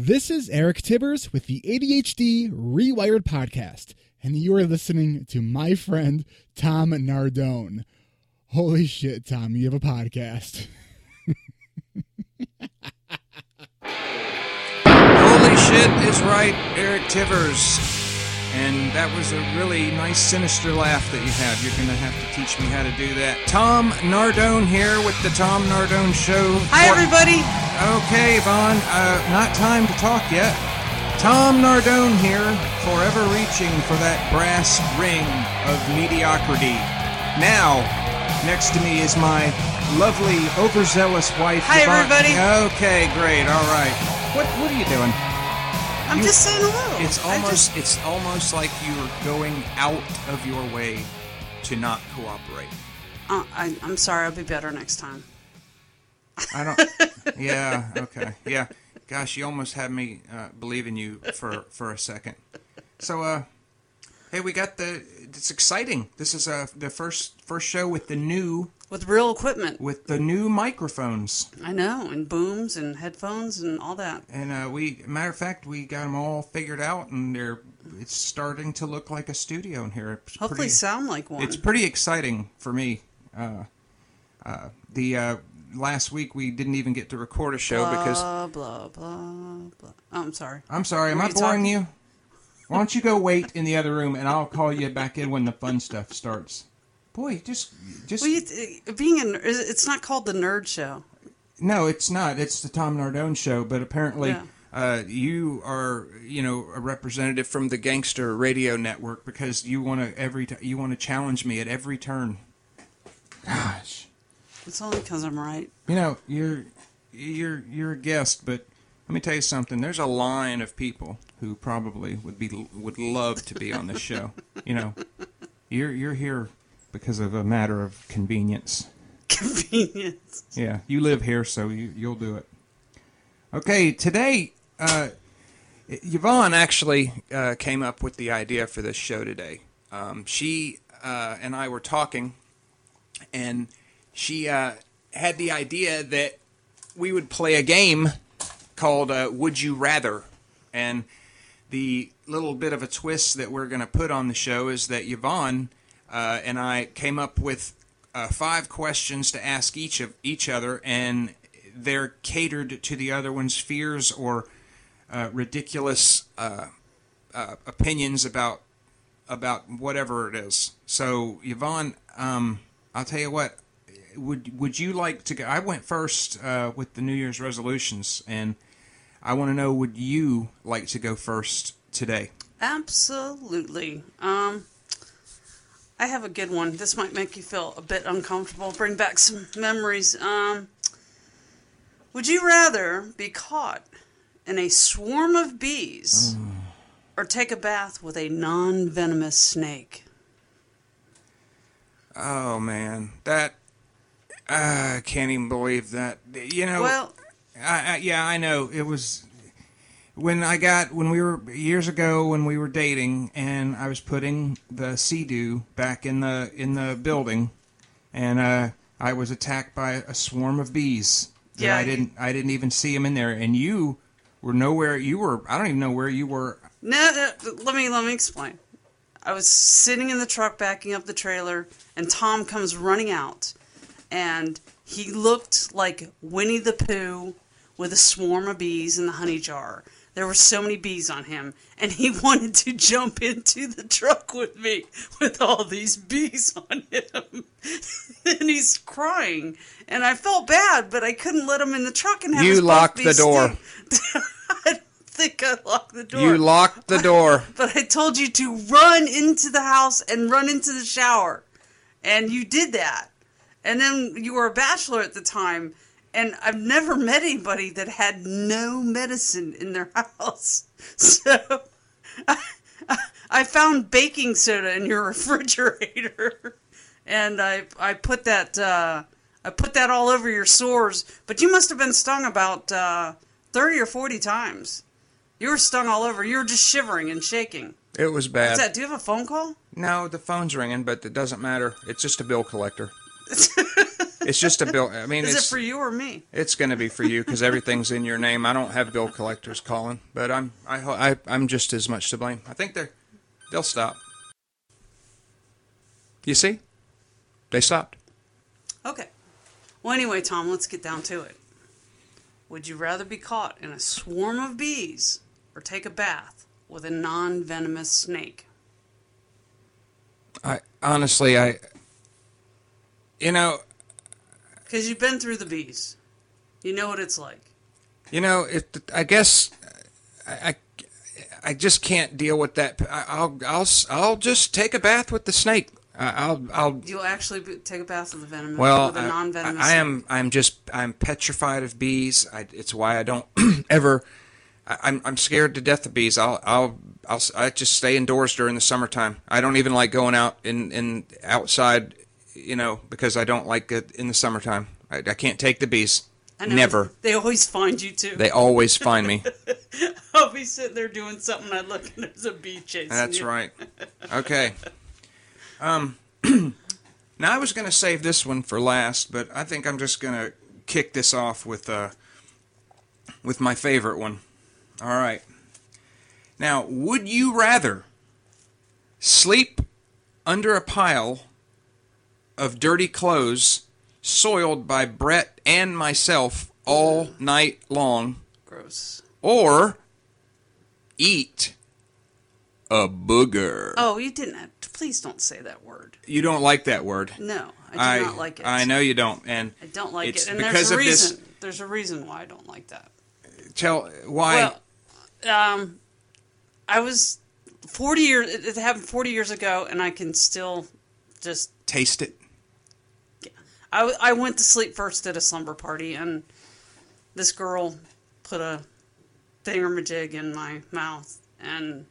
This is Eric Tivers with the ADHD Rewired podcast, and you are listening to my friend Tom Nardone. Holy shit, Tom, you have a podcast. Holy shit is right, Eric Tivers. And that was a really nice, sinister laugh that you had. You're going to have to teach me how to do that. Tom Nardone here with the Tom Nardone Show. Hi, everybody. Okay, Yvonne, uh, not time to talk yet. Tom Nardone here, forever reaching for that brass ring of mediocrity. Now, next to me is my lovely, overzealous wife. Hi, everybody. Okay, great. All right. What What are you doing? I'm You- just saying hello. It's almost just- it's almost like you're going out of your way to not cooperate. uh, I, I'm sorry. I'll be better next time. I don't. yeah. Okay. Yeah. Gosh, you almost had me uh, believe in you for for a second. So, uh, hey, we got the. It's exciting. This is uh the first first show with the new With real equipment. with the new microphones, I know, and booms and headphones and all that. and uh, we matter of fact we got them all figured out, and they're it's starting to look like a studio in here. It's Hopefully, pretty- sound like one. It's pretty exciting for me. Uh, uh, the uh, last week we didn't even get to record a show because blah blah blah blah. Oh, I'm sorry. I'm sorry, am Were I you boring talking? you? Why don't you go wait in the other room and I'll call you back in when the fun stuff starts. Boy, just just Well, you, uh, being a, it's not called the Nerd Show. no, it's not. It's the Tom Nardone show, but apparently. Yeah. Uh, you are, you know, a representative from the Gangster Radio Network because you want to every t- you want to challenge me at every turn. Gosh. It's only because I'm right. You know, you're you're you're a guest, but let me tell you something. There's a line of people who probably would be would love to be on this show. You know, you're you're here because of a matter of convenience. Convenience. Yeah, you live here, so you you'll do it. Okay, today, uh, Yvonne actually uh, came up with the idea for this show today. Um, she uh, and I were talking, and she uh, had the idea that we would play a game called uh, Would You Rather. And the little bit of a twist that we're going to put on the show is that Yvonne uh, and I came up with uh, five questions to ask each of each other, and they're catered to the other one's fears or uh, ridiculous uh, uh, opinions about about whatever it is. So Yvonne, um, I'll tell you what. Would would you like to go? I went first uh, with the New Year's resolutions, and I want to know: Would you like to go first today? Absolutely. Um, I have a good one. This might make you feel a bit uncomfortable. Bring back some memories. Um, would you rather be caught in a swarm of bees or take a bath with a non-venomous snake? Oh man, that I can't even believe that. You know, Well, I, I, yeah, I know it was when I got when we were years ago when we were dating, and I was putting the sea back in the in the building, and uh, I was attacked by a swarm of bees. that Yeah, I you- didn't I didn't even see them in there, and you were nowhere. You were I don't even know where you were. no, no, let me let me explain. I was sitting in the truck backing up the trailer, and Tom comes running out, and he looked like Winnie the Pooh with a swarm of bees in the honey jar. There were so many bees on him, and he wanted to jump into the truck with me with all these bees on him. and he's crying, and I felt bad, but I couldn't let him in the truck and have You locked the door. I don't think I locked the door You locked the door. but I told you to run into the house and run into the shower. And you did that. And then you were a bachelor at the time. And I've never met anybody that had no medicine in their house. So I, I found baking soda in your refrigerator. And I, I put that uh, I put that all over your sores. But you must have been stung about uh, 30 or 40 times. You were stung all over. You were just shivering and shaking. It was bad. What's that? Do you have a phone call? No, the phone's ringing, but it doesn't matter. It's just a bill collector. It's just a bill. I mean, Is it it's for you or me? it's going to be for you because everything's in your name. I don't have bill collectors calling, but I'm I, I I'm just as much to blame. I think they're they'll stop. You see, they stopped. Okay. Well, anyway, Tom, let's get down to it. Would you rather be caught in a swarm of bees or take a bath with a non venomous snake? I honestly, I you know, Because you've been through the bees. You know what it's like. you know, it, I guess I, I I just can't deal with that. I- I'll I'll I'll just take a bath with the snake. I'll I'll You'll actually be, take a bath with the venomous, Well, with a I, I, I am. I'm just. I'm petrified of bees. I, it's why I don't ever. I, I'm. I'm scared to death of bees. I'll. I'll. I'll. I just stay indoors during the summertime. I don't even like going out in in outside. You know, because I don't like it in the summertime. I, I can't take the bees. I Never. They always find you too. They always find me. I'll be sitting there doing something. I look and there's a bee chasing That's you. right. Okay. Um. now I was going to save this one for last, but I think I'm just going to kick this off with uh with my favorite one. All right. Now, would you rather sleep under a pile of dirty clothes soiled by Brett and myself all night long Gross. or eat a booger? Oh, you didn't have to. Please don't say that word. You don't like that word. No, I do not like it. I know you don't, and I don't like it. And there's a of this- reason. There's a reason why I don't like that. tell why. Well, um, I was 40 years. It it happened 40 years ago, and I can still just. taste it. I, I went to sleep first at a slumber party, and this girl put a thingamajig in my mouth, and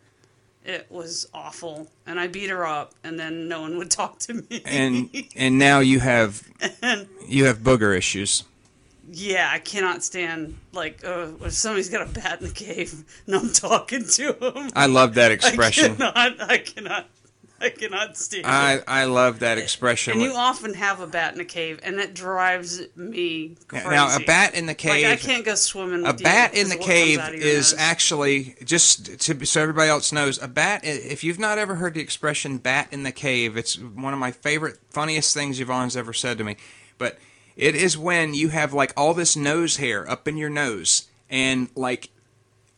it was awful. And I beat her up, and then no one would talk to me. and and now you have you have booger issues. yeah, I cannot stand like uh, if somebody's got a bat in the cave, and I'm talking to him. I love that expression. I cannot. I cannot. I cannot stand it. I I love that expression. And you often have a bat in a cave, and it drives me crazy. now a bat in the cave. Like. I can't go swimming. a bat in the 'cause of what comes cave out of your is nose. actually just to so everybody else knows a bat if you've not ever heard the expression bat in the cave it's one of my favorite funniest things Yvonne's ever said to me but it is when you have like all this nose hair up in your nose and like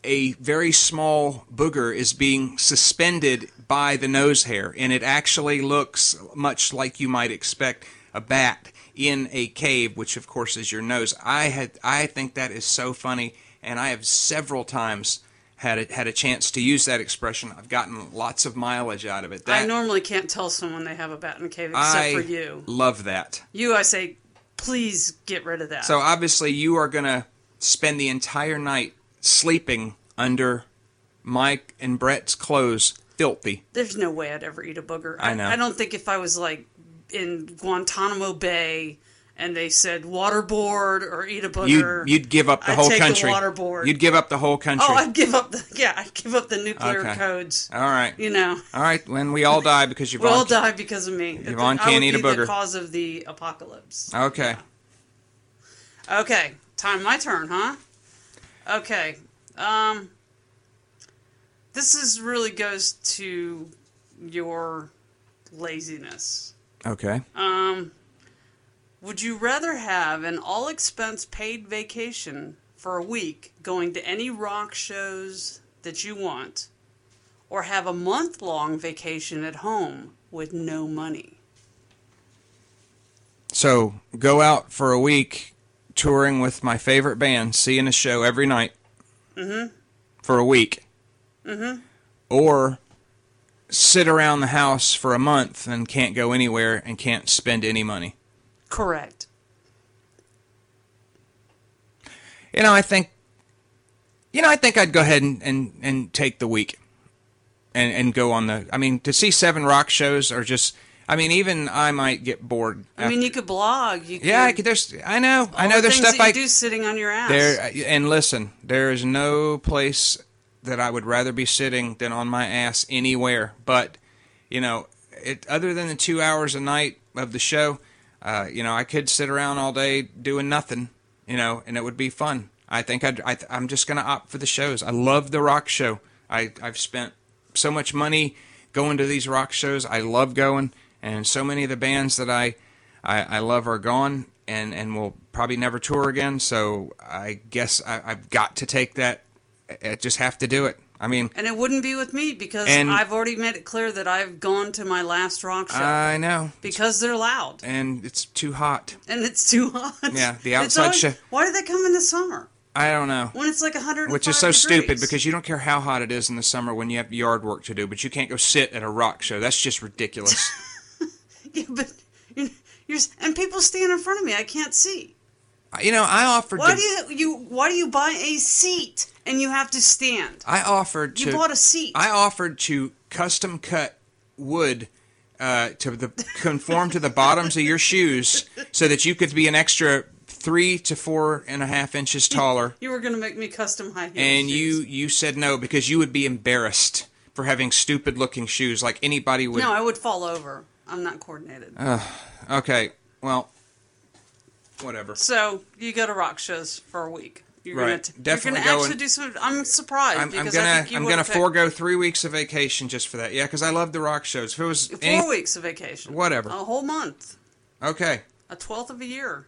a very small booger is being suspended by the nose hair and it actually looks much like you might expect a bat in a cave which of course is your nose i had i think that is so funny and i have several times had a, had a chance to use that expression i've gotten lots of mileage out of it that I normally can't tell someone they have a bat in a cave except I for you. love that You, I say, please get rid of that. so obviously you are going to spend the entire night sleeping under mike and brett's clothes filthy There's no way I'd ever eat a booger. I know. I don't think if I was like in Guantanamo Bay and they said waterboard or eat a booger. You'd, you'd give up the I'd whole take the country. waterboard. You'd give up the whole country. oh, I'd give up the yeah, I'd give up the nuclear Okay. codes. all right. You know, All right. When we all die because you've we'll all die because of me. Yvonne I can't would eat a be the booger. cause of the apocalypse. Okay. Okay, time my turn, huh? Okay. Um this is really goes to your laziness. Okay. Um would you rather have an all expense paid vacation for a week going to any rock shows that you want or have a month long vacation at home with no money? So go out for a week touring with my favorite band, seeing a show every night. Mm-hmm. For a week. Mm-hmm. Or sit around the house for a month and can't go anywhere and can't spend any money. Correct. You know, I think you know, I think I'd go ahead and, and, and take the week and, and go on the I mean, to see seven rock shows or just I mean, even I might get bored. I mean, you could blog. You could, yeah, I could, there's I know. I know the there's stuff I do sitting on your ass. there and listen, there is no place that I would rather be sitting than on my ass anywhere. But, you know, it other than the 2 hours a night of the show, Uh, you know, I could sit around all day doing nothing, you know, and it would be fun. I think I'd, I, I'm just going to opt for the shows. I love the rock show. I, I've spent so much money going to these rock shows. I love going, and so many of the bands that I, I, I love are gone and, and will probably never tour again. So I guess I, I've got to take that. I just have to do it. I mean, And it wouldn't be with me because And- I've already made it clear that I've gone to my last rock show I know, because they're loud and it's too hot. and it's too hot. Yeah, the outside always- show- Why do they come in the summer I don't know. when it's like 100? Which is so stupid because you don't care how hot it is in the summer when you have yard work to do, but you can't go sit at a rock show. That's just ridiculous. yeah, but you're, you're and people stand in front of me. I can't see. you know, I offered Why to, do you you Why do you buy a seat and you have to stand? I offered to You bought a seat. I offered to custom cut wood uh, to the conform to the bottoms of your shoes so that you could be an extra three to four and a half inches taller. you were going to make me custom high heels. and you shoes. you said no because you would be embarrassed for having stupid looking shoes like anybody would. No, I would fall over. I'm not coordinated. Okay, well, whatever. so you go to rock shows for a week. You're Right. gonna t- Definitely You're gonna go actually do some. I'm surprised I'm, I'm because gonna I think you I'm gonna forego three weeks of vacation just for that. Yeah, because I love the rock shows. If it was four any- weeks of vacation. Whatever. A whole month. okay, A twelfth of a year.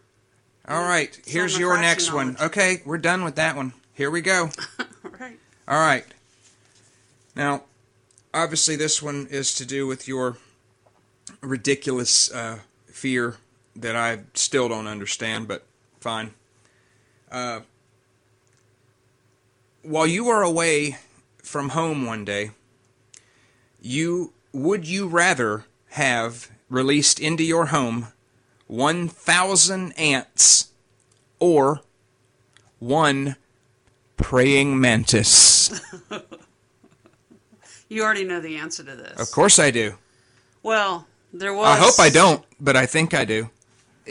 all right. Here's your next one. Okay, we're done with that one. Here we go. All right. All right. Now, obviously, this one is to do with your ridiculous uh, fear that I still don't understand, but fine. Uh, while you are away from home one day, you would you rather have released into your home 1,000 ants or one praying mantis? You already know the answer to this. Of course I do. Well, there was. I hope I don't, but I think I do.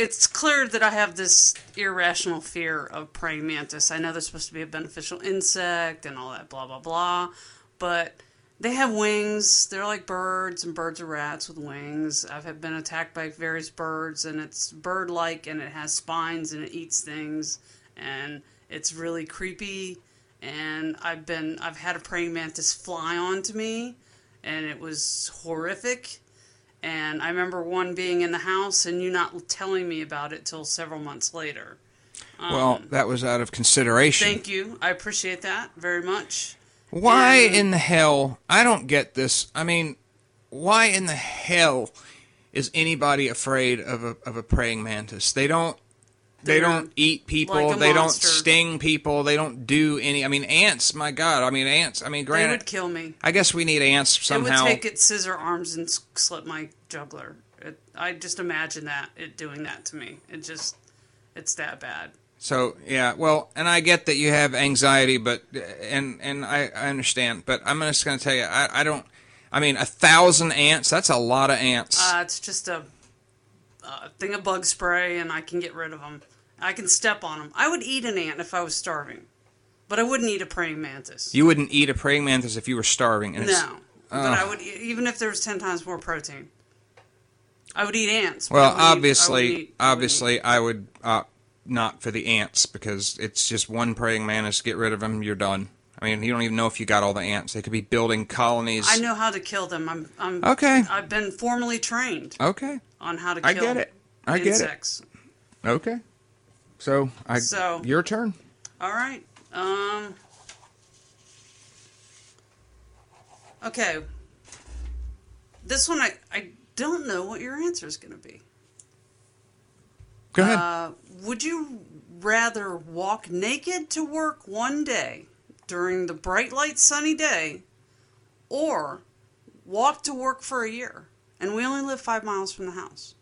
It's clear that I have this irrational fear of praying mantis. I know they're supposed to be a beneficial insect and all that, blah blah blah, but they have wings. They're like birds, and birds are rats with wings. I've been attacked by various birds, and it's bird-like, and it has spines, and it eats things, and it's really creepy. And I've been, I've had a praying mantis fly onto me, and it was horrific. And I remember one being in the house and you not telling me about it till several months later. well, um, that was out of consideration. Thank you. I appreciate that very much. why and- in the hell? I don't get this. I mean, why in the hell is anybody afraid of a of a praying mantis? They don't. They don't eat people. like they don't sting people. They don't do any. I mean, ants. My God. I mean, ants. I mean, granted, They would kill me. I guess we need ants It somehow. would take its scissor arms and slit my jugular. It, I just imagine that it doing that to me. It just, it's that bad. So yeah, well, and I get that you have anxiety, but and and I, I understand, but I'm just going to tell you, I, I don't. I mean, a thousand ants—that's a lot of ants. Uh, it's just a, a thing of bug spray, and I can get rid of them. I can step on them. I would eat an ant if I was starving, but I wouldn't eat a praying mantis. you wouldn't eat a praying mantis if you were starving. And it's- no, but I would even if there was ten times more protein. I would eat ants. but I Well, wouldn't eat- I obviously, wouldn't eat- I wouldn't eat- obviously, I would opt not for the ants because it's just one praying mantis. Get rid of them, you're done. I mean, you don't even know if you got all the ants. They could be building colonies. I know how to kill them. I'm. I'm Okay. I've been formally trained Okay. on how to I get it. I get it. insects. Okay. So, I. So- your turn. All right. Um. Okay. This one, I I don't know what your answer is going to be. Go ahead. Uh, would you rather walk naked to work one day during the bright light sunny day, or walk to work for a year? And we only live five miles from the house.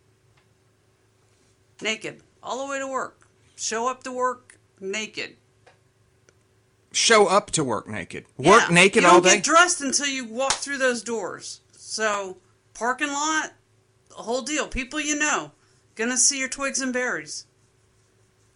Naked, all the way to work. Show up to work naked. Show up to work naked. Work Yeah, naked you all don't day. get dressed until you walk through those doors. So, parking lot, the whole deal. People you know, gonna see your twigs and berries.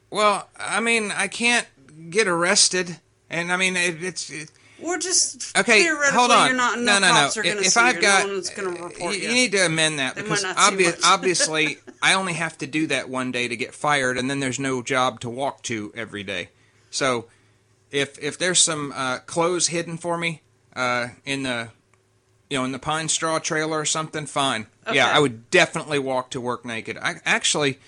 Well, I mean, I can't get arrested, and I mean, it, it's it, Or just okay. theoretically, Hold on, you're not. no, No, no, no. cops are going to If I've you. got, no one's going to report you, you. need to amend that They because might not see obvi- obviously, I only have to do that one day to get fired, and then there's no job to walk to every day. So if if there's some uh, clothes hidden for me uh, in the you know in the pine straw trailer or something, fine. Yeah, I would definitely walk to work naked. I actually,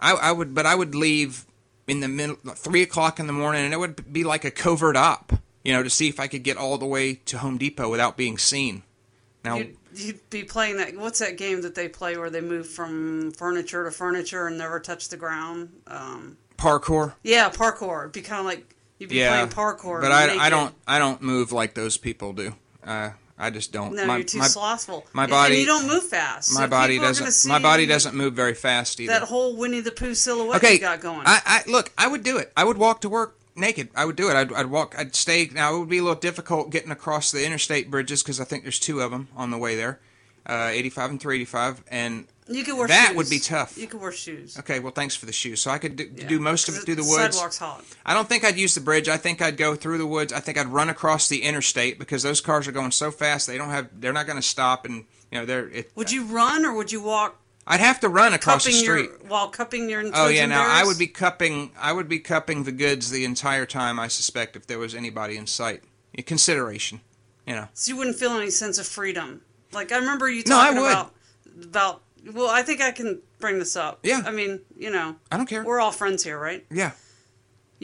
I, I would, but I would leave in the middle, three o'clock in the morning, and it would be like a covert op, you know, to see if I could get all the way to Home Depot without being seen. Now, You'd, you'd be playing that. What's that game that they play where they move from furniture to furniture and never touch the ground? Um, parkour. yeah, parkour. It'd be kind of like you'd be Yeah, playing parkour. but I, I don't, I don't move like those people do. Uh, I just don't. No, my, you're too my, slothful. my body- And you don't move fast. my so body people are gonna doesn't. My body doesn't move very fast either. That whole Winnie the Pooh silhouette okay, you got going. I, I look. I would do it. I would walk to work naked. I would do it. I'd, I'd walk. I'd stay. Now it would be a little difficult getting across the interstate bridges because I think there's two of them on the way there, uh, 85 and 385. And you could wear that shoes. would be tough. You could wear shoes. okay, well, thanks for the shoes. So I could do, Yeah. do most of it through the woods. Sidewalk's hot. I don't think I'd use the bridge. I think I'd go through the woods. I think I'd run across the interstate because those cars are going so fast. They don't have. They're not going to stop. And you know, they're. It, Would you run or would you walk I'd have to run across the cupping street. your while cupping your Oh yeah, now I would be cupping. I would be cupping the goods the entire time. I suspect if there was anybody in sight. In consideration, you know. So you wouldn't feel any sense of freedom. Like I remember you No, I talking would. about about. Well, I think I can bring this up. Yeah. I mean, you know, I don't care. we're all friends here, right? Yeah.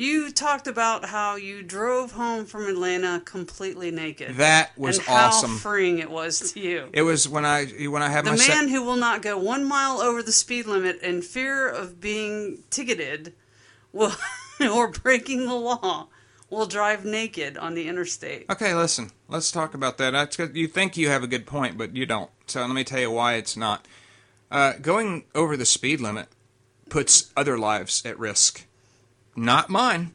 You talked about how you drove home from Atlanta completely naked. That was and how awesome. freeing it was to you. It was when I when I had The my man se- who will not go one mile over the speed limit in fear of being ticketed will, or breaking the law will drive naked on the interstate. Okay, listen. Let's talk about that. You think you have a good point, but you don't. So let me tell you why it's not. Uh, going over the speed limit puts other lives at risk. Not mine.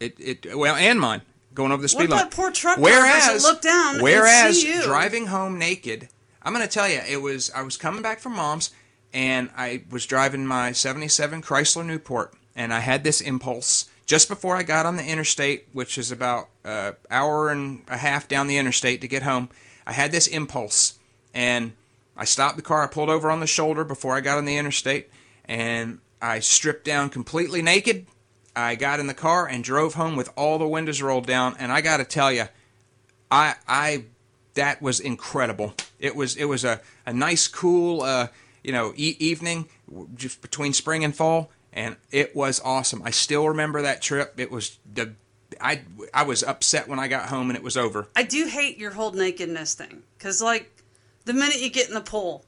It it well and mine. Going over the speed limit. poor truck whereas, look down whereas driving home naked, I'm going to tell you, it was I was coming back from mom's, and I was driving my '77 Chrysler Newport, and I had this impulse just before I got on the interstate, which is about an hour and a half down the interstate to get home. I had this impulse, and I stopped the car. I pulled over on the shoulder before I got on the interstate, and I stripped down completely naked. I got in the car and drove home with all the windows rolled down, and I got to tell you, I I that was incredible. It was it was a, a nice cool uh, you know e- evening just between spring and fall, and it was awesome. I still remember that trip. It was the I I was upset when I got home and it was over. I do hate your whole nakedness thing because, like, the minute you get in the pool,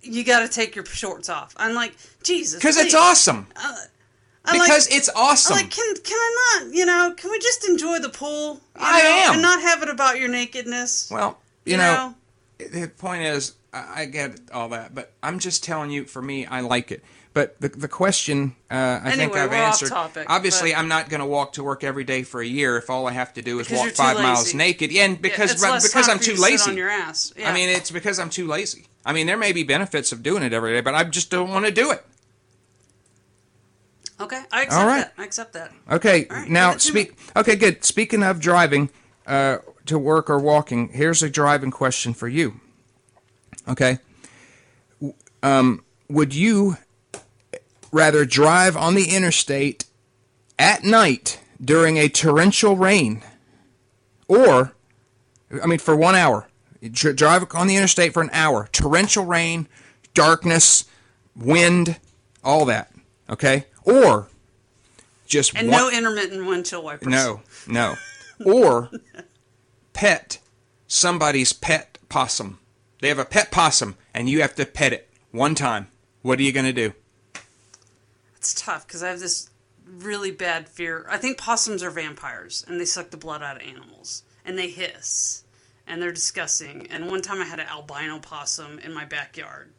you got to take your shorts off. I'm like, Jesus, Because it's awesome. I'm like- Because it's awesome. I'm like, can can I not? You know, can we just enjoy the pool? I know, am. and not have it about your nakedness. well, you, you know, the point is, I, I get all that, but I'm just telling you, for me, I like it. But the the question, uh, I think I've answered. topic, Obviously, but- I'm not going to walk to work every day for a year if all I have to do is Because walk five miles naked. Yeah, and because less because I'm too you to sit lazy. on your ass. Yeah. I mean, it's because I'm too lazy. I mean, there may be benefits of doing it every day, but I just don't want to do it. Okay, I accept All right. that. I accept that. Okay, right, now give it to speak. Okay, good. Speaking of driving uh, to work or walking, here's a driving question for you. Okay, um, would you rather drive on the interstate at night during a torrential rain, or, I mean, for one hour, drive on the interstate for an hour, torrential rain, darkness, wind, all that. Okay, or just And one, no intermittent windshield wipers. no, no. Or pet somebody's pet possum. They have a pet possum and you have to pet it one time. What are you going to do? It's tough because I have this really bad fear. I think possums are vampires and they suck the blood out of animals and they hiss and they're disgusting. And one time I had an albino possum in my backyard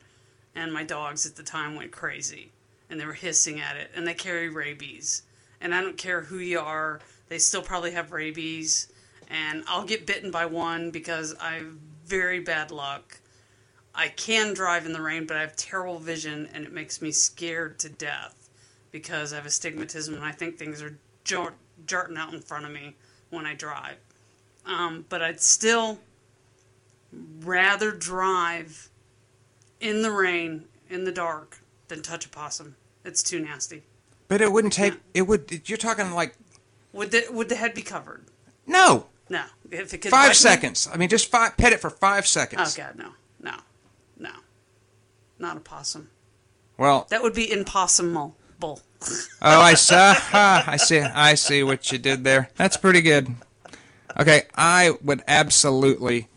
and my dogs at the time went crazy and they were hissing at it and they carry rabies. And I don't care who you are, they still probably have rabies. And I'll get bitten by one because I have very bad luck. I can drive in the rain, but I have terrible vision and it makes me scared to death because I have astigmatism and I think things are jar- jarting out in front of me when I drive. Um, but I'd still rather drive in the rain in the dark than touch a possum. It's too nasty. But it wouldn't take. It would. You're talking like Would the would the head be covered? no No. If it could five bite me- seconds. I mean, just five. Pet it for five Oh seconds. Oh god, no, no, no, not a possum. Well, That would be impossible. oh, I saw. I see. I see what you did there. That's pretty good. Okay, I would absolutely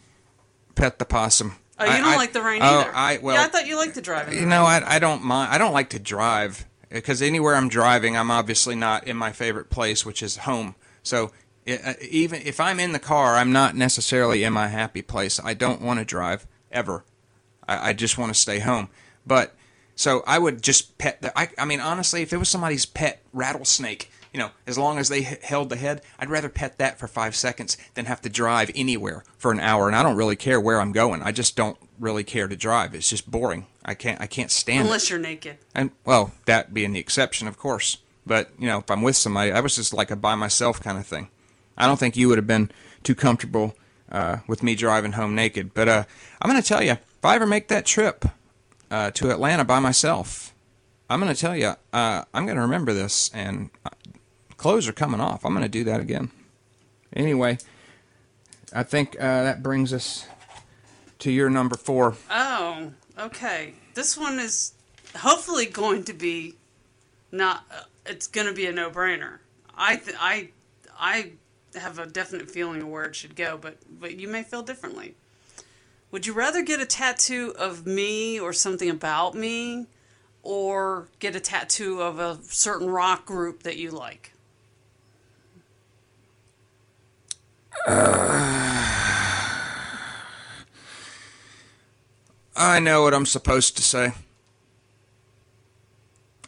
pet the possum. Oh, you I- don't I- like the rain oh, either. I well. yeah, I thought you liked the driving. You know, I, I don't mind. I don't like to drive because anywhere I'm driving, I'm obviously not in my favorite place, which is home. So i uh, even if I'm in the car, I'm not necessarily in my happy place. I don't want to drive ever. I, I just want to stay home. But so I would just pet the. I, I mean, honestly, if it was somebody's pet rattlesnake, you know, as long as they h- held the head, I'd rather pet that for five seconds than have to drive anywhere for an hour. And I don't really care where I'm going. I just don't really care to drive. It's just boring. I can't. I can't stand it. Unless you're naked. And well, that being the exception, of course. But you know, if I'm with somebody, I was just like a by myself kind of thing. I don't think you would have been too comfortable uh, with me driving home naked. But uh, I'm going to tell you, if I ever make that trip uh, to Atlanta by myself, I'm going to tell you, uh, I'm going to remember this, and uh, clothes are coming off. I'm going to do that again. Anyway, I think uh, that brings us to your number four. Oh, okay. This one is hopefully going to be not. Uh, it's going to be a no-brainer. I th- I I have a definite feeling of where it should go, but but you may feel differently. Would you rather get a tattoo of me or something about me, or get a tattoo of a certain rock group that you like? I know what I'm supposed to say.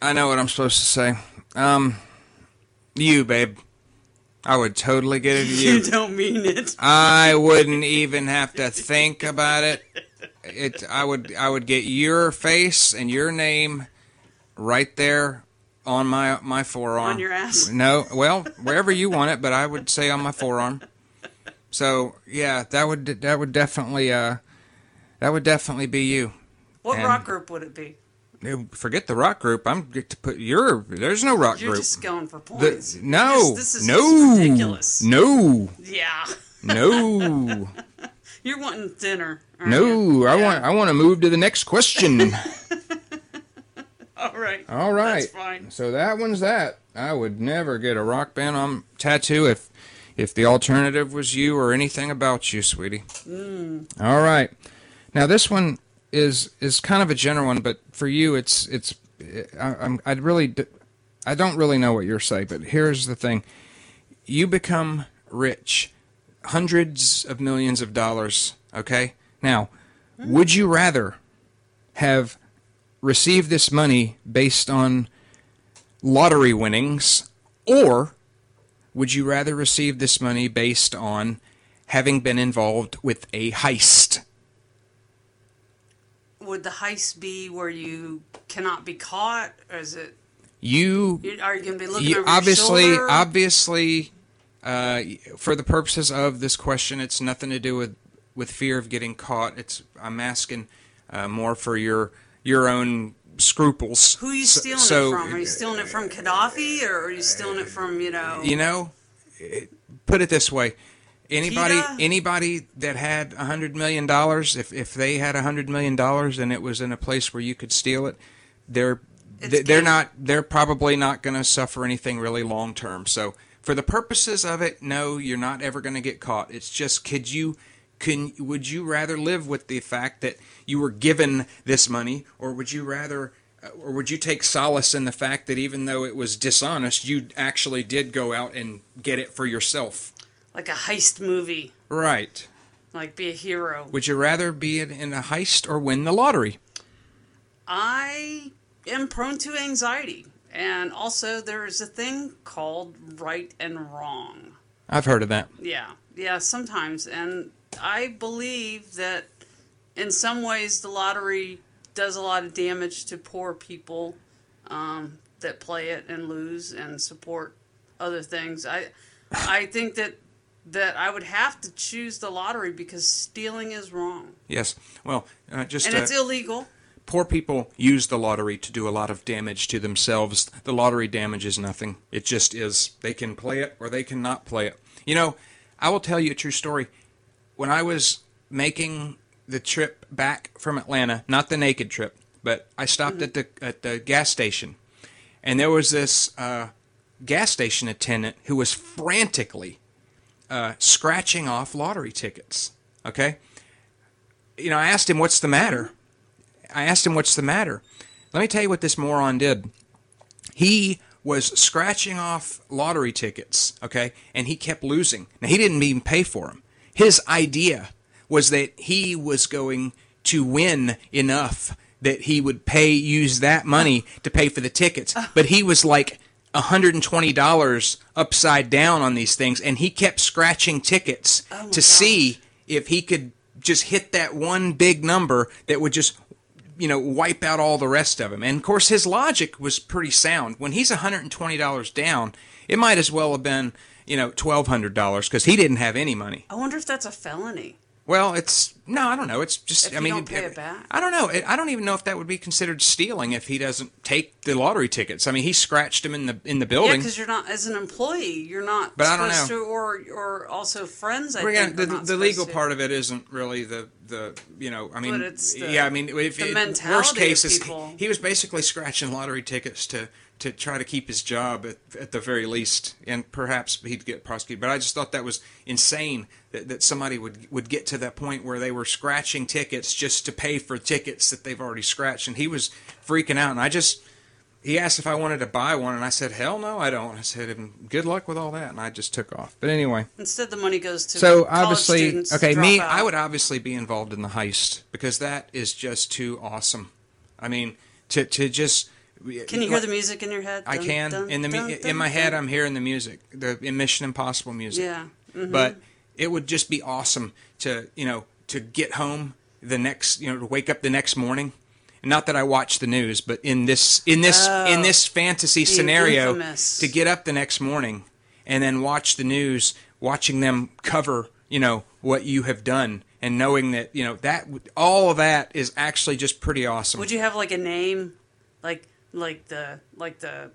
I know what I'm supposed to say. Um, you, babe. I would totally get it You you. don't mean it. I wouldn't even have to think about it. It. I would. I would get your face and your name right there on my my forearm. On your ass? No. Well, wherever you want it, but I would say on my forearm. So yeah, that would that would definitely uh that would definitely be you. What And- rock group would it be? Forget the rock group. I'm get to put your. There's no rock You're group. just going for The- points. no, This, this is no, ridiculous. no, Yeah. no, You're wanting dinner. no. you? I Yeah. want. I want to move to the next question. All right. All right. That's fine. So that one's that. I would never get a rock band on tattoo if if the alternative was you or anything about you, sweetie. Mm. All right. Now this one is is kind of a general one, but for you, it's it's. I, I'm I'd really I don't really know what you're saying, but here's the thing: you become rich, hundreds of millions of dollars. Okay. Now, would you rather have received this money based on lottery winnings, or would you rather receive this money based on having been involved with a heist? Would the heist be where you cannot be caught, or is it? You, Are you going to be looking you over obviously, your shoulder? obviously, uh, for the purposes of this question, it's nothing to do with with fear of getting caught. It's I'm asking uh, more for your your own scruples. Who are you stealing so, it from? Are you stealing it from Gaddafi, or are you stealing it from you know? you know put it this way anybody PETA? anybody that had a hundred million dollars if if they had a hundred million dollars and it was in a place where you could steal it they're It's they- they're game. not they're probably not going to suffer anything really long term so for the purposes of it no you're not ever going to get caught it's just could you can would you rather live with the fact that you were given this money or would you rather uh, or would you take solace in the fact that even though it was dishonest you actually did go out and get it for yourself? Like a heist movie, right. Like be a hero. would you rather be in, in a heist or win the lottery? I am prone to anxiety, and also there is a thing called right and wrong. i've heard of that. Yeah, yeah, sometimes. And I believe that in some ways the lottery does a lot of damage to poor people um, that play it and lose and support other things. I I think that that I would have to choose the lottery because stealing is wrong yes well uh, just and uh, it's illegal. poor people use the lottery to do a lot of damage to themselves. The lottery damage is nothing. It just is. They can play it or they cannot play it. You know, I will tell you a true story. When I was making the trip back from Atlanta, not the naked trip, but I stopped at the at the gas station, and there was this uh, gas station attendant who was frantically uh, scratching off lottery tickets. Okay, you know, I asked him what's the matter. I asked him what's the matter. Let me tell you what this moron did. He was scratching off lottery tickets, okay, and he kept losing. Now he didn't even pay for them. His idea was that he was going to win enough that he would pay use that money to pay for the tickets. Ah. But he was like $120 upside down on these things and he kept scratching tickets Oh to see if he could just hit that one big number that would just you know wipe out all the rest of them. And of course his logic was pretty sound. When he's $120 down, it might as well have been, you know, $1200 cuz he didn't have any money. I wonder if that's a felony. Well, it's no, I don't know. It's just If I mean, don't pay it back? I don't know. I don't even know if that would be considered stealing if he doesn't take the lottery tickets. I mean, he scratched them in the in the building. Yeah, because you're not as an employee, you're not But I don't know. to, or or also friends. I think the, the legal to. part of it isn't really the the you know I mean But it's the- yeah I mean if the it, mentality worst of cases people. he was basically scratching lottery tickets to to try to keep his job at, at the very least and perhaps he'd get prosecuted. But I just thought that was insane that, that somebody would would get to that point where they were scratching tickets just to pay for tickets that they've already scratched. And he was freaking out. And I just he asked if I wanted to buy one and I said hell no I don't. I said good luck with all that. And I just took off. But anyway. Instead, the money goes to so obviously, okay, me, out. I would obviously be involved in the heist because that is just too awesome. I mean, to to just Can you hear the music in your head? I Dun, can dun, in the dun, in my head. I'm hearing the music, the in Mission Impossible music. Yeah. mhm. But it would just be awesome to you know to get home the next you know to wake up the next morning. Not that I watch the news, but in this in this in Oh. this fantasy scenario, infamous. to get up the next morning and then watch the news, watching them cover you know what you have done, and knowing that you know that all of that is actually just pretty awesome. Would you have like a name, like like the like the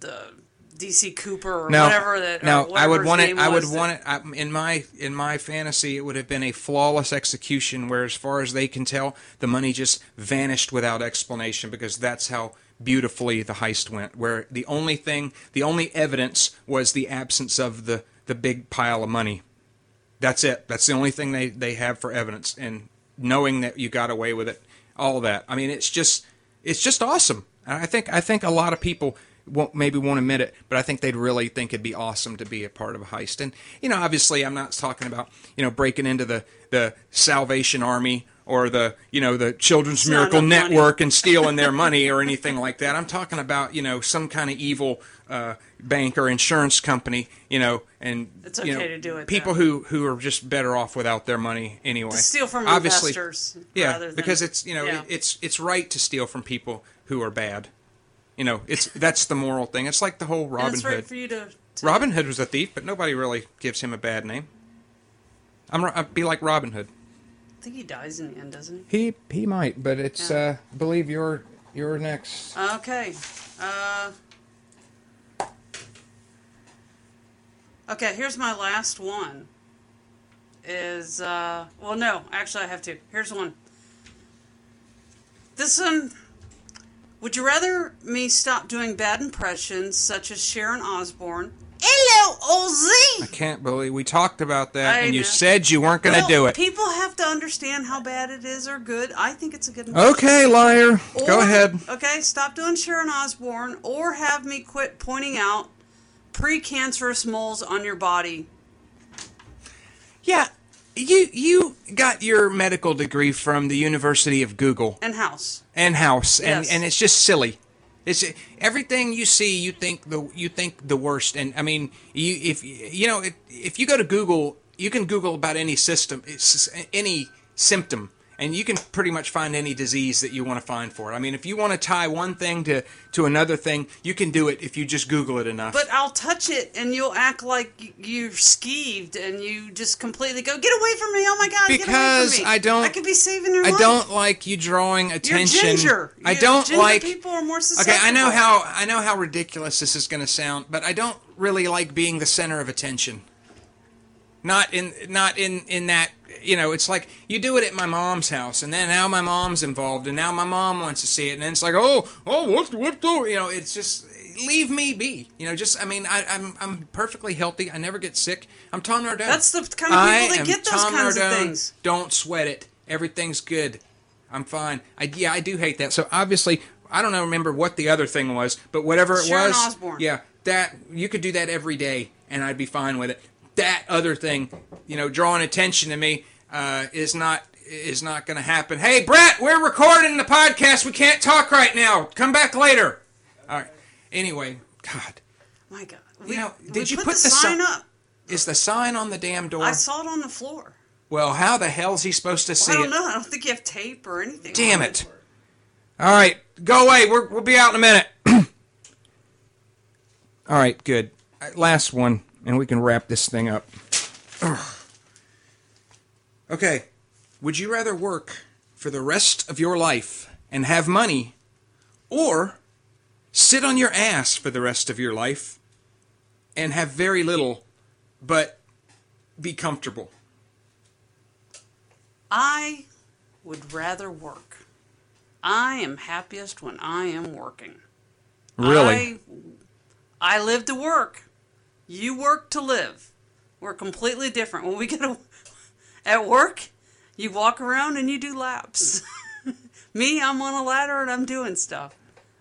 the DB Cooper or no, whatever that? or no, I would want it. I would that- want it I, in my in my fantasy. It would have been a flawless execution, where as far as they can tell, the money just vanished without explanation because that's how beautifully the heist went. Where the only thing, the only evidence was the absence of the the big pile of money. That's it. That's the only thing they they have for evidence, and knowing that you got away with it, all that. I mean, it's just it's just awesome. I think I think a lot of people won't maybe won't admit it, but I think they'd really think it'd be awesome to be a part of a heist. And you know, obviously, I'm not talking about you know breaking into the the Salvation Army or the you know the Children's It's Miracle enough money. Network and stealing their money or anything like that. I'm talking about you know some kind of evil uh, bank or insurance company, you know, and It's you know, to do it, People though. who who are just better off without their money anyway. to steal from Obviously, investors. yeah, than, because it's you know yeah. it, it's it's right to steal from people who are bad. You know, it's that's the moral thing. It's like the whole and Robin it's Hood. right for you to. to Robin Hood was a thief, but nobody really gives him a bad name. I'm ro- I'd be like Robin Hood. I think he dies in the end, doesn't he? He he might, but it's Yeah. uh, believe you're you're next. Okay. Uh, okay, here's my last one. Is, uh, well, no, actually, I have two. Here's one. This one. Would you rather me stop doing bad impressions, such as Sharon Osbourne? Hello, I Ozzy! can't believe we talked about that, I and you said you weren't going to Well, do it. People have to understand how bad it is or good. I think it's a good impression. Okay, liar. Go ahead. Okay, stop doing Sharon Osbourne, or have me quit pointing out precancerous moles on your body. Yeah, you you got your medical degree from the University of Google and house. and House, and Yes. and it's just silly. It's everything you see, you think the you think the worst, and I mean, you if you know if, if you go to Google, you can Google about any system, any symptom, and you can pretty much find any disease that you want to find for it. I mean, if you want to tie one thing to to another thing, you can do it if you just Google it enough. But I'll touch it and you'll act like you're skeeved and you just completely go, get away from me! Oh my god, get away Because from me! I don't- I could be saving your I life. don't like you drawing attention. You're ginger. I don't ginger like people are more Okay. I know how I know how ridiculous this is going to sound, but I don't really like being the center of attention. Not in not in in that you know, it's like you do it at my mom's house, and then now my mom's involved, and now my mom wants to see it, and then it's like, oh, oh, what, what's the, you know, it's just leave me be, you know, just I mean, I, I'm I'm perfectly healthy, I never get sick. I'm Tom Nardone. That's the kind of I people that get those Tom kinds of Nardone. things. Don't sweat it. Everything's good. I'm fine. I yeah, I do hate that. So obviously, I don't know remember what the other thing was, but whatever it Sharon was, Osbourne. yeah, that you could do that every day, and I'd be fine with it. That other thing, you know, drawing attention to me, uh, is not is not going to happen. Hey, Brett, we're recording the podcast. We can't talk right now. Come back later. All right. Anyway, God, My God. You know, we did you put, put the, the sign si- up? is the sign on the damn door? I saw it on the floor. well, how the hell's he supposed to see I don't it? know. I don't think you have tape or anything. Damn on it. All right, go away. We're, we'll be out in a minute. All right, good. Last one, and we can wrap this thing up. Ugh. Okay. Would you rather work for the rest of your life and have money, or sit on your ass for the rest of your life and have very little, but be comfortable? I would rather work. I am happiest when I am working. Really? I, I live to work. You work to live. We're completely different. When we get to, at work, you walk around and you do laps. Me, I'm on a ladder and I'm doing stuff.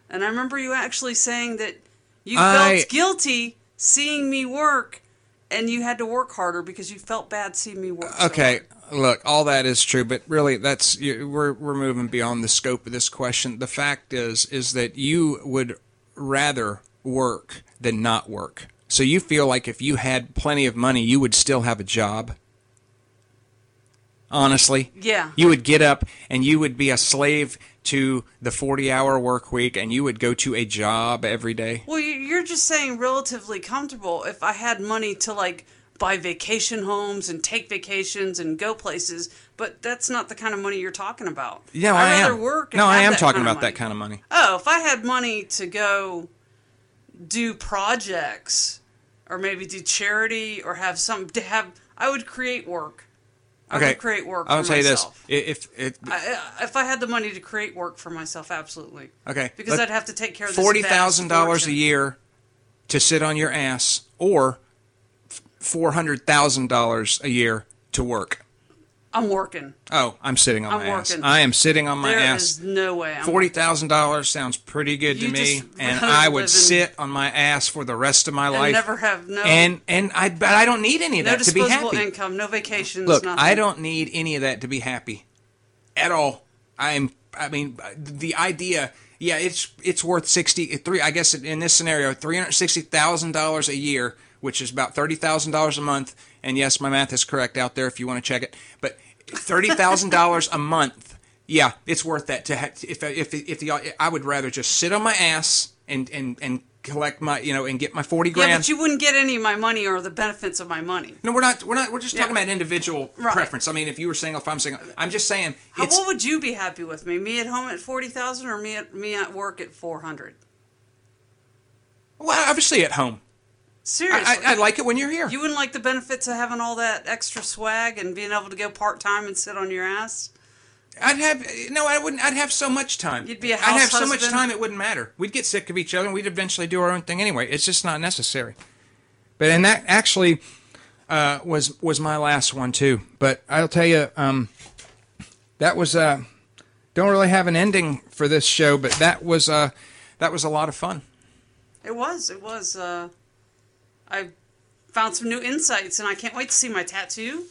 And I remember you actually saying that you I- felt guilty seeing me work and you had to work harder because you felt bad seeing me work. so Okay, hard. look, all that is true, but really, that's you- we're we're moving beyond the scope of this question. The fact is, is that you would rather work than not work. So you feel like if you had plenty of money, you would still have a job. Honestly, Yeah. you would get up and you would be a slave to the forty-hour work week, and you would go to a job every day. Well, you- you're just saying relatively comfortable. If I had money to like buy vacation homes and take vacations and go places, but that's not the kind of money you're talking about. Yeah, I'd I rather am. work. No, I am talking about that kind of money. Oh, if I had money to go do projects or maybe do charity or have some to have, I would create work. I Okay, would create work. I'll tell you this: if if, I, if I had the money to create work for myself, absolutely. okay, Because let- I'd have to take care of forty vast dollars a year to sit on your ass, or four hundred thousand dollars a year to work. I'm working. Oh, I'm sitting on I'm my ass. I am sitting on my There ass. There is no way. I'm Forty thousand dollars sounds pretty good to me, and I would sit on my ass for the rest of my life. never have no and and I but I don't need any of no that to be disposable happy. income, no vacations. Look, nothing. I don't need any of that to be happy at all. I'm I mean the idea yeah, it's it's worth 60 three I guess in this scenario $360,000 a year, which is about $30,000 a month. And yes, my math is correct out there if you want to check it. But $30,000 a month. Yeah, it's worth that to ha- if if if the I would rather just sit on my ass and and and collect my you know and get my 40 grand. Yeah, but you wouldn't get any of my money or the benefits of my money. No, we're not. We're not. We're just talking Yeah. about individual Right. preference. I mean, if you were single, if I'm single, I'm just saying. How, what would you be happy with me? Me at home at forty thousand, or me at me at work at four hundred? well, obviously at home. Seriously, I, I, like it when you're here. you wouldn't like the benefits of having all that extra swag and being able to go part time and sit on your ass. I'd have no. I wouldn't. I'd have so much time. You'd be a I'd house have so much time it wouldn't matter. We'd get sick of each other, and we'd eventually do our own thing anyway. It's just not necessary. But and that actually uh, was was my last one too. But I'll tell you, um, that was uh, don't really have an ending for this show, but that was uh, that was a lot of fun. It was. It was. Uh, I found some new insights, and I can't wait to see my tattoo.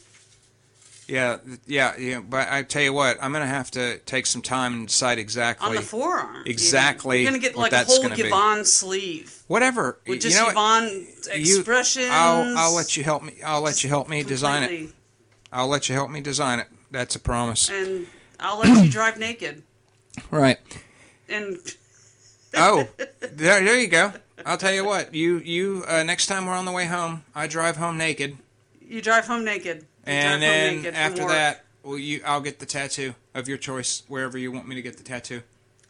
Yeah, yeah, yeah. But I tell you what, I'm gonna have to take some time and decide exactly on the forearm. exactly You're gonna get like a whole gonna be. Yvonne sleeve whatever. with you just know what? Yvonne You- expressions. I'll I'll let you help me. I'll let you help me design it. I'll let you help me design it. That's a promise. And I'll let you drive naked. Right. And Oh, there, there you go. I'll tell you what. You, you. Uh, next time we're on the way home, I drive home naked, you drive home naked. You and drive home then naked after that, well, you, I'll get the tattoo of your choice wherever you want me to get the tattoo.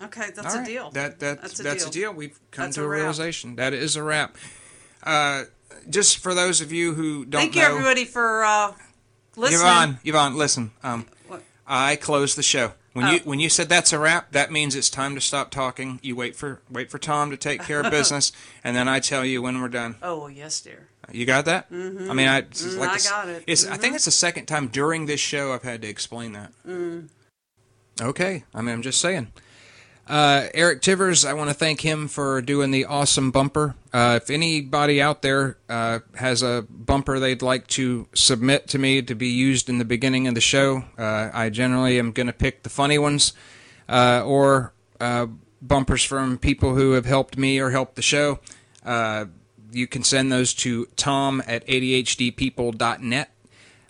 Okay, that's All a right. deal. That, that, That's that's, a a, deal. deal. We've come That's to a a, realization. That is a wrap. Uh, just for those of you who don't Thank you, everybody, for uh, listening. Yvonne, Yvonne, listen. Um, What? I closed the show. When Oh. you when you said that's a wrap, that means it's time to stop talking. You wait for wait for Tom to take care of business, and then I tell you when we're done. Oh, well, yes, dear. You got that? Mm-hmm. I mean, I it's Mm, like I the got it. It's, I think it's the second time during this show I've had to explain that. Okay, I mean, I'm just saying. Uh, Eric Tivers, I want to thank him for doing the awesome bumper. Uh, if anybody out there uh, has a bumper they'd like to submit to me to be used in the beginning of the show, uh, I generally am going to pick the funny ones uh, or uh, bumpers from people who have helped me or helped the show. You can send those to tom at adhdpeople.net.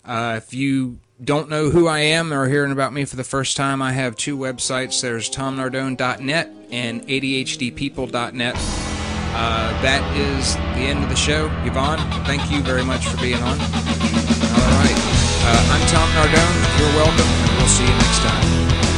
Uh, if you don't know who I am or hearing about me for the first time, I have two websites. There's tomnardone.net and adhdpeople.net. Uh, that is the end of the show. Yvonne, thank you very much for being on. All right. Uh, I'm Tom Nardone. You're welcome, and we'll see you next time.